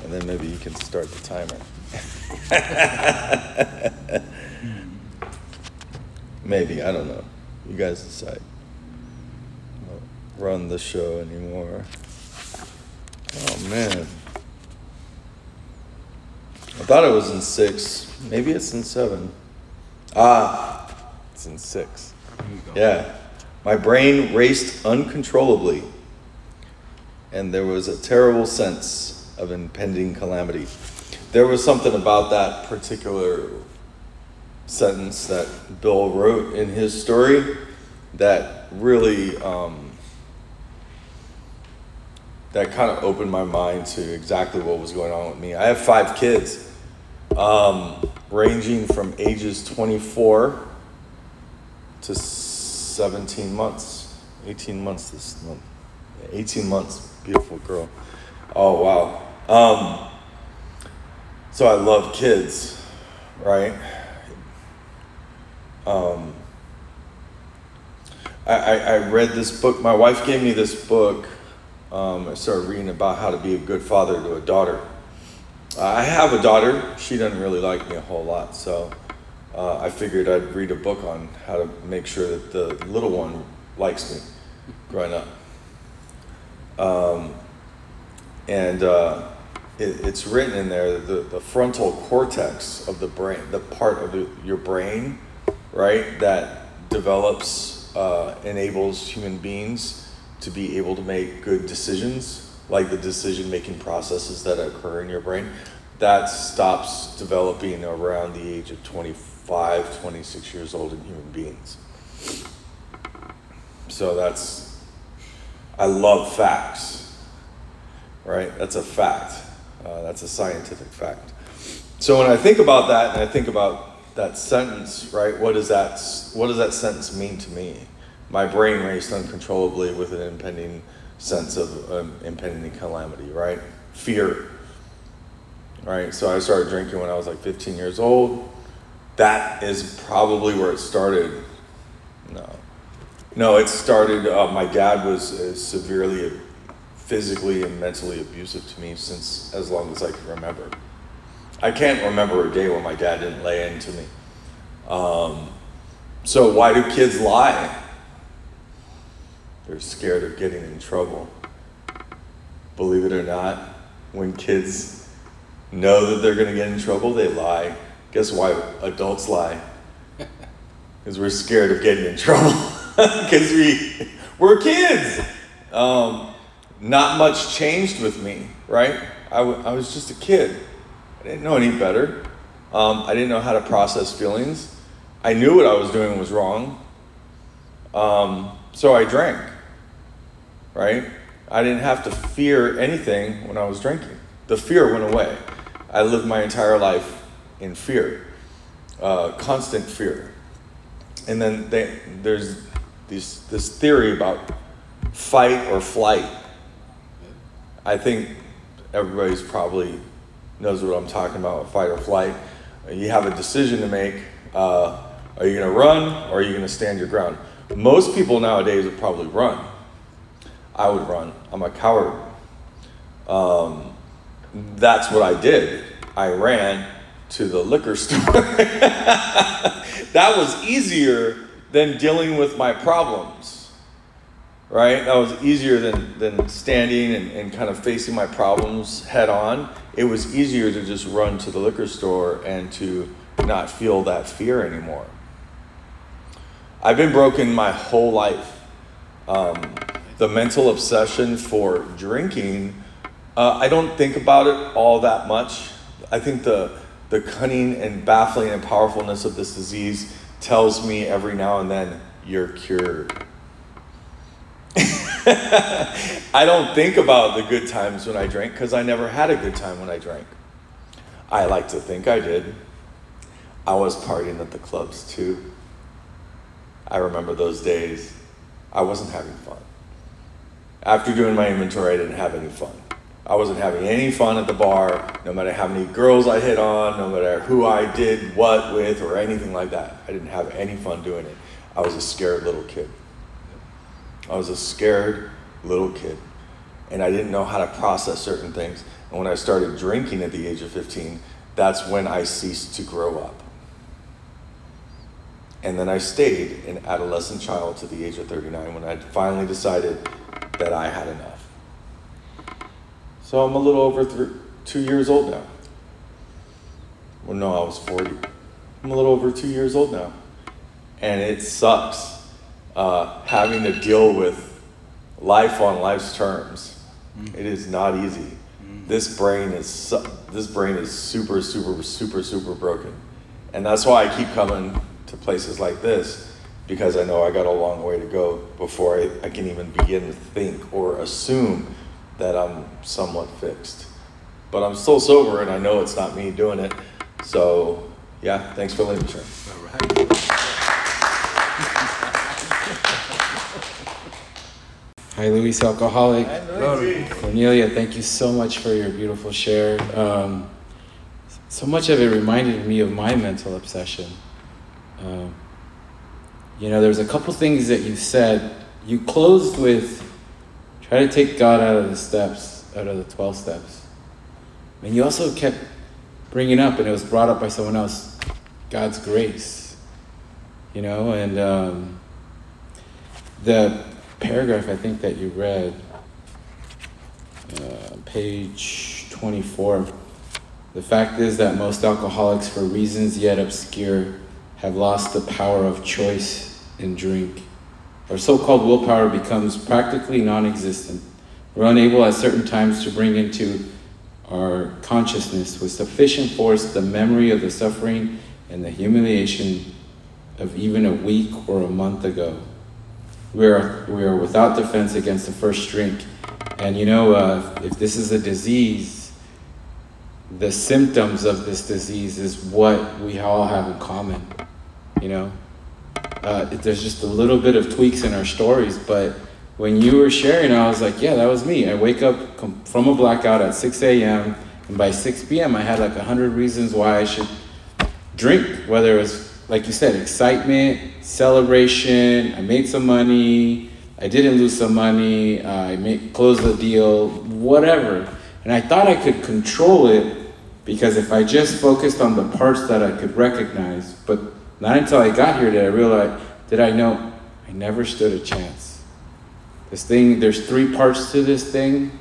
And then maybe you can start the timer. maybe, I don't know. You guys decide. I don't run the show anymore. Oh man. I thought it was in six. Maybe it's in seven. Ah, it's in six. Yeah. My brain raced uncontrollably, and there was a terrible sense of impending calamity. There was something about that particular sentence that Bill wrote in his story that really um, that kind of opened my mind to exactly what was going on with me. I have five kids, um, ranging from ages 24 to 17 months, 18 months this month, 18 months, beautiful girl. Oh wow. Um, so I love kids, right? Um, I, I, read this book. My wife gave me this book. Um, I started reading about how to be a good father to a daughter. I have a daughter. She doesn't really like me a whole lot, so uh, I figured I'd read a book on how to make sure that the little one likes me growing up. Um, and uh, it, it's written in there the, the frontal cortex of the brain, the part of the, your brain, right, that develops, uh, enables human beings to be able to make good decisions, like the decision making processes that occur in your brain, that stops developing around the age of 25, 26 years old in human beings. So that's, I love facts, right? That's a fact. Uh, that's a scientific fact. So when I think about that, and I think about that sentence, right? What does that What does that sentence mean to me? My brain raced uncontrollably with an impending sense of um, impending calamity, right? Fear, right? So I started drinking when I was like 15 years old. That is probably where it started. No, no, it started. Uh, my dad was uh, severely physically and mentally abusive to me since as long as I can remember. I can't remember a day when my dad didn't lay into me. Um, so why do kids lie? They're scared of getting in trouble. Believe it or not, when kids know that they're going to get in trouble, they lie. Guess why adults lie? Because we're scared of getting in trouble. Because we, we're kids. Um, not much changed with me, right? I, w- I was just a kid. I didn't know any better. Um, I didn't know how to process feelings. I knew what I was doing was wrong. Um, so I drank, right? I didn't have to fear anything when I was drinking. The fear went away. I lived my entire life in fear, uh, constant fear. And then they, there's this theory about fight or flight. I think everybody's probably knows what I'm talking about, fight or flight. You have a decision to make. Uh, are you going to run or are you going to stand your ground? Most people nowadays would probably run. I would run. I'm a coward. Um, that's what I did. I ran to the liquor store. that was easier than dealing with my problems, right? That was easier than, than standing and, and kind of facing my problems head on. It was easier to just run to the liquor store and to not feel that fear anymore. I've been broken my whole life. Um, the mental obsession for drinking, uh, I don't think about it all that much. I think the the cunning and baffling and powerfulness of this disease tells me every now and then you're cured. I don't think about the good times when I drank because I never had a good time when I drank. I like to think I did. I was partying at the clubs too. I remember those days. I wasn't having fun. After doing my inventory, I didn't have any fun. I wasn't having any fun at the bar, no matter how many girls I hit on, no matter who I did what with, or anything like that. I didn't have any fun doing it. I was a scared little kid. I was a scared little kid. And I didn't know how to process certain things. And when I started drinking at the age of 15, that's when I ceased to grow up. And then I stayed an adolescent child to the age of 39 when I finally decided that I had enough. So I'm a little over three, two years old now. Well, no, I was 40. I'm a little over two years old now. And it sucks uh, having to deal with life on life's terms. Mm. It is not easy. Mm. This brain is su- this brain is super, super, super, super broken, and that's why I keep coming to places like this because I know I got a long way to go before I, I can even begin to think or assume that I'm somewhat fixed. But I'm still sober and I know it's not me doing it. So, yeah, thanks for letting me share. All right. Hi, Luis Alcoholic. Hi, Luis. Kornelia, thank you so much for your beautiful share. Um, so much of it reminded me of my mental obsession. Um, you know, there's a couple things that you said. You closed with Try to take God out of the steps, out of the 12 steps. And you also kept bringing up, and it was brought up by someone else, God's grace. You know, and um, the paragraph I think that you read, uh, page 24. The fact is that most alcoholics, for reasons yet obscure, have lost the power of choice in drink. Our so called willpower becomes practically non existent. We're unable at certain times to bring into our consciousness with sufficient force the memory of the suffering and the humiliation of even a week or a month ago. We are, we are without defense against the first drink. And you know, uh, if this is a disease, the symptoms of this disease is what we all have in common. You know, uh, there's just a little bit of tweaks in our stories, but when you were sharing, I was like, yeah, that was me. I wake up from a blackout at 6 a.m., and by 6 p.m., I had like 100 reasons why I should drink, whether it was, like you said, excitement, celebration, I made some money, I didn't lose some money, uh, I made, closed the deal, whatever. And I thought I could control it because if I just focused on the parts that I could recognize, but not until I got here did I realize, did I know I never stood a chance. This thing, there's three parts to this thing,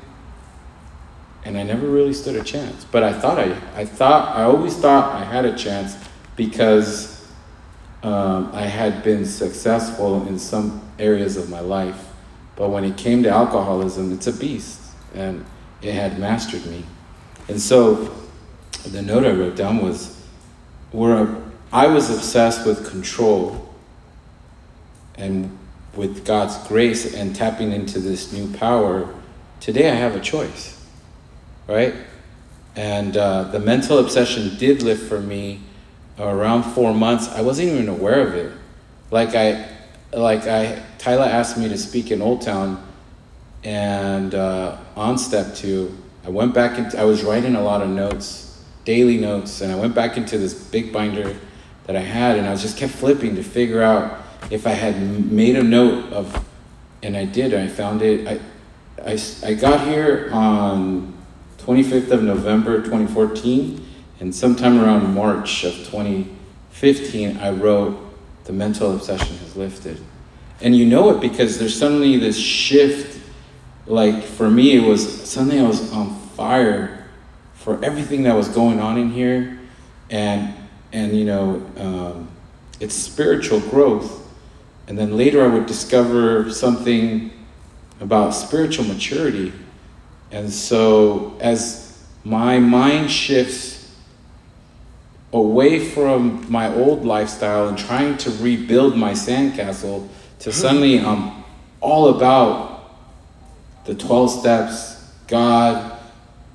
and I never really stood a chance. But I thought I, I thought, I always thought I had a chance because um, I had been successful in some areas of my life. But when it came to alcoholism, it's a beast, and it had mastered me. And so the note I wrote down was, where I was obsessed with control and with God's grace and tapping into this new power. Today I have a choice, right? And uh, the mental obsession did lift for me around four months. I wasn't even aware of it. Like I, like I, Tyler asked me to speak in Old Town, and uh, on step two, I went back and I was writing a lot of notes, daily notes, and I went back into this big binder that I had, and I just kept flipping to figure out if I had made a note of, and I did. I found it. I, I, I got here on 25th of November 2014, and sometime around March of 2015, I wrote, The mental obsession has lifted. And you know it because there's suddenly this shift. Like for me, it was suddenly I was on fire for everything that was going on in here. And and you know, um, it's spiritual growth. And then later I would discover something about spiritual maturity. And so as my mind shifts away from my old lifestyle and trying to rebuild my sandcastle to suddenly I'm all about the 12 steps, God,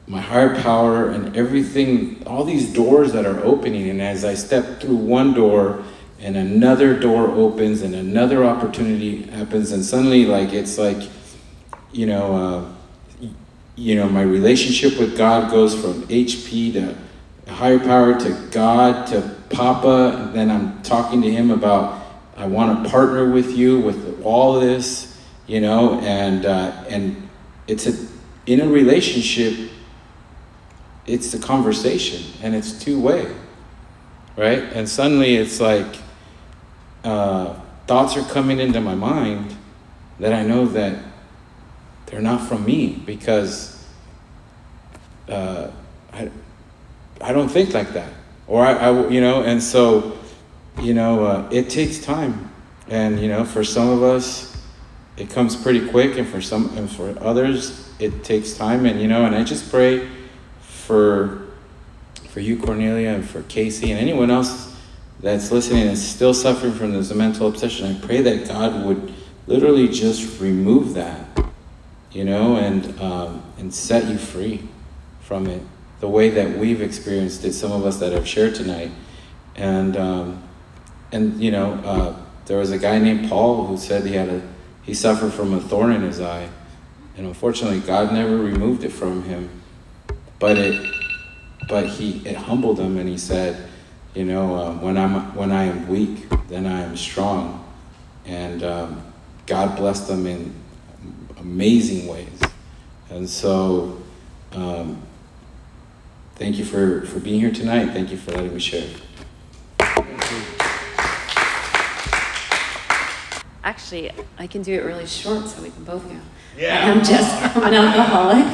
my higher power, and everything, all these doors that are opening. And as I step through one door, and another door opens, and another opportunity happens, and suddenly, like, it's like, you know, uh, you know, my relationship with God goes from HP to higher power to God to Papa. Then I'm talking to him about I want to partner with you with all this, you know, and uh, and it's a in a relationship. It's a conversation and it's two way, right? And suddenly it's like uh, thoughts are coming into my mind that I know that they're not from me because uh, I, I don't think like that. Or I, I you know, and so, you know, uh, it takes time. And, you know, for some of us, it comes pretty quick, and for some, and for others, it takes time. And, you know, and I just pray for, for you, Kornelia, and for Casey, and anyone else that's listening and still suffering from this mental obsession. I pray that God would literally just remove that, you know, and, um, and set you free from it the way that we've experienced it, some of us that have shared tonight. And, um, and you know, uh, there was a guy named Paul who said he had a, he suffered from a thorn in his eye. And unfortunately, God never removed it from him. But it, but he, it humbled him and he said, you know, uh, when, I'm, when I am weak, then I am strong. And um, God blessed them in amazing ways. And so, um, thank you for, for being here tonight. Thank you for letting me share. Actually, I can do it really short so we can both go. Yeah. I'm Jessica. I'm an alcoholic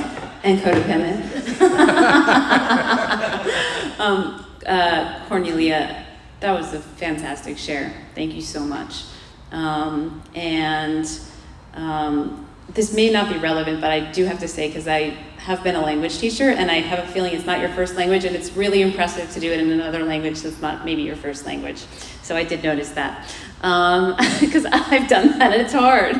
and codependent. um, uh, Kornelia, that was a fantastic share. Thank you so much. Um, and um, this may not be relevant, but I do have to say, because I have been a language teacher and I have a feeling it's not your first language, and it's really impressive to do it in another language that's not maybe your first language. So I did notice that. Because I've done that and it's hard.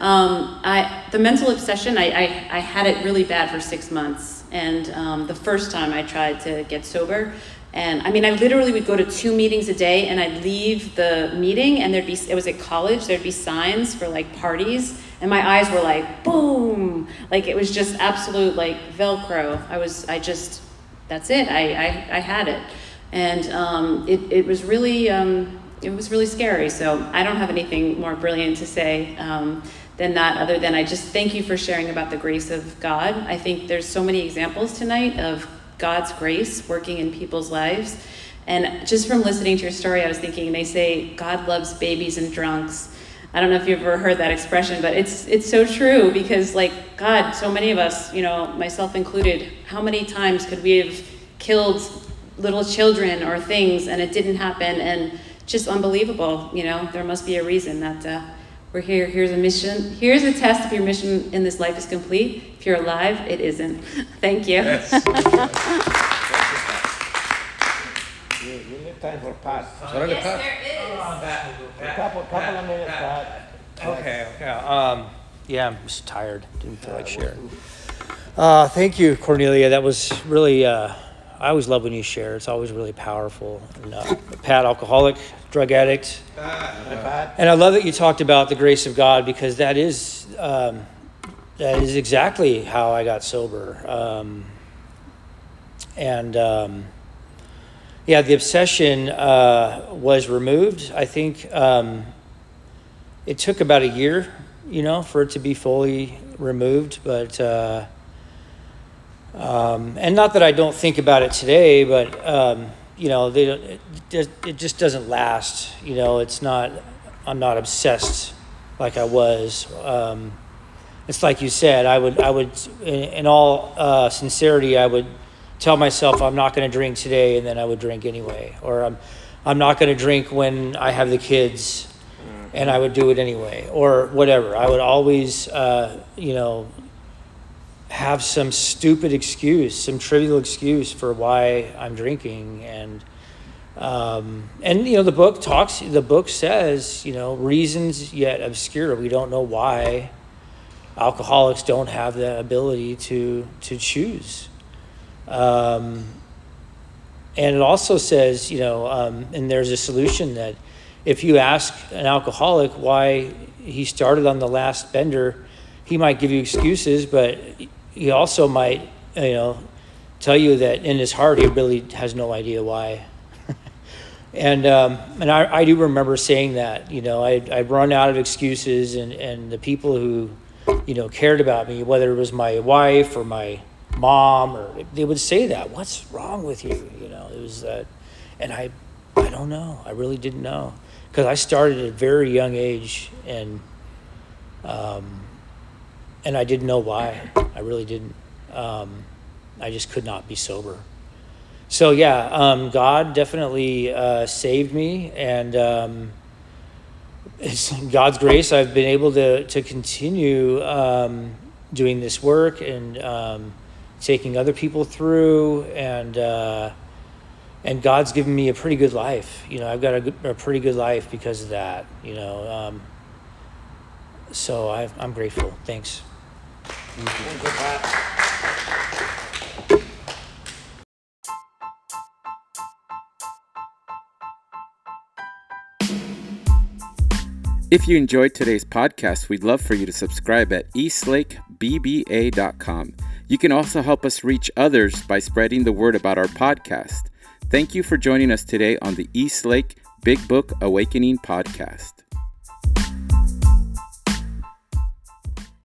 Um, I, the mental obsession, I, I, I, had it really bad for six months. And um, the first time I tried to get sober, and I mean, I literally would go to two meetings a day, and I'd leave the meeting, and there'd be, it was at college, there'd be signs for like parties, and my eyes were like, boom! Like it was just absolute like Velcro. I was, I just, that's it, I, I, I had it. And um, it, it was really, um, it was really scary. So I don't have anything more brilliant to say um, than that, other than I just thank you for sharing about the grace of God. I think there's so many examples tonight of God's grace working in people's lives. And just from listening to your story, I was thinking they say God loves babies and drunks. I don't know if you've ever heard that expression, but it's it's so true because like God, so many of us, you know, myself included, how many times could we have killed little children or things and it didn't happen and just unbelievable. You know, there must be a reason that uh, we're here. Here's a mission. Here's a test if your mission in this life is complete. If you're alive, it isn't. Thank you. Yes. you, you need time for Pat. Yes, there is. A couple, couple of minutes, Pat. Okay, yeah, um, yeah, I'm just tired, didn't feel like sharing. Uh, thank you, Kornelia, that was really, uh, I always love when you share, it's always really powerful. And, uh, Pat, alcoholic, drug addict. Pat. And I love that you talked about the grace of God because that is, um, that is exactly how I got sober. Um, and, um, yeah, the obsession uh, was removed. I think um, it took about a year, you know, for it to be fully removed. But uh, um, and not that I don't think about it today, but um, you know, they it, just, it just doesn't last. You know, it's not. I'm not obsessed like I was. Um, it's like you said. I would. I would. In, in all uh, sincerity, I would tell myself I'm not going to drink today, and then I would drink anyway, or I'm I'm not going to drink when I have the kids, and I would do it anyway, or whatever. I would always, uh, you know, have some stupid excuse, some trivial excuse for why I'm drinking, and um, and you know the book talks. The book says, you know, reasons yet obscure. We don't know why alcoholics don't have the ability to to choose. Um, and it also says, you know, um, and there's a solution that if you ask an alcoholic why he started on the last bender, he might give you excuses, but he also might, you know, tell you that in his heart he really has no idea why. and um, and I, I do remember saying that, you know, I I run out of excuses, and and the people who, you know, cared about me, whether it was my wife or my mom, or they would say that, what's wrong with you? You know, it was that, and I I don't know, I really didn't know, because I started at a very young age, and um, and I didn't know why. I really didn't. Um, I just could not be sober. So yeah, um, God definitely uh, saved me, and um, it's God's grace. I've been able to to continue um, doing this work and um, taking other people through, and uh, and God's given me a pretty good life. You know, I've got a, good, a pretty good life because of that. You know, um, so I, I'm grateful. Thanks. If you enjoyed today's podcast, we'd love for you to subscribe at eastlakebba.com. You can also help us reach others by spreading the word about our podcast. Thank you for joining us today on the East Lake Big Book Awakening podcast.